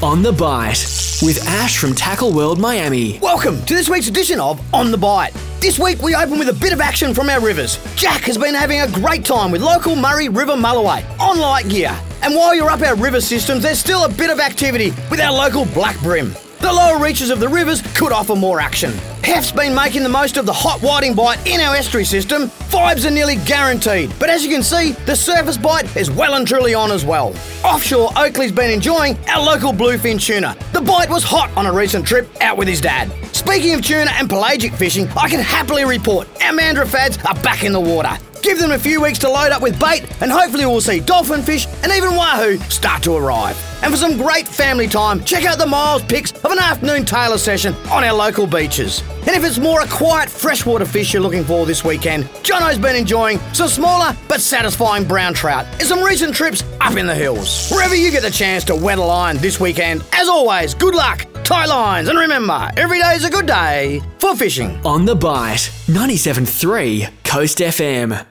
On the Bite with Ash from Tackle World Miami. Welcome to this week's edition of On the Bite. This week we open with a bit of action from our rivers. Jack has been having a great time with local Murray River Mulloway on light gear. And while you're up our river systems, there's still a bit of activity with our local black bream. The lower reaches of the rivers could offer more action. Hef's been making the most of the hot whiting bite in our estuary system. Vibes are nearly guaranteed, but as you can see, the surface bite is well and truly on as well. Offshore, Oakley's been enjoying our local bluefin tuna. The bite was hot on a recent trip out with his dad. Speaking of tuna and pelagic fishing, I can happily report our Mandurah fads are back in the water. Give them a few weeks to load up with bait, and hopefully we'll see dolphin fish and even wahoo start to arrive. And for some great family time, check out the Miles pics of an afternoon tailor session on our local beaches. And if it's more a quiet freshwater fish you're looking for this weekend, Jono's been enjoying some smaller but satisfying brown trout and some recent trips up in the hills. Wherever you get the chance to wet a line this weekend, as always, good luck, tie lines, and remember, every day is a good day for fishing. On the Bite 97.3 Coast FM.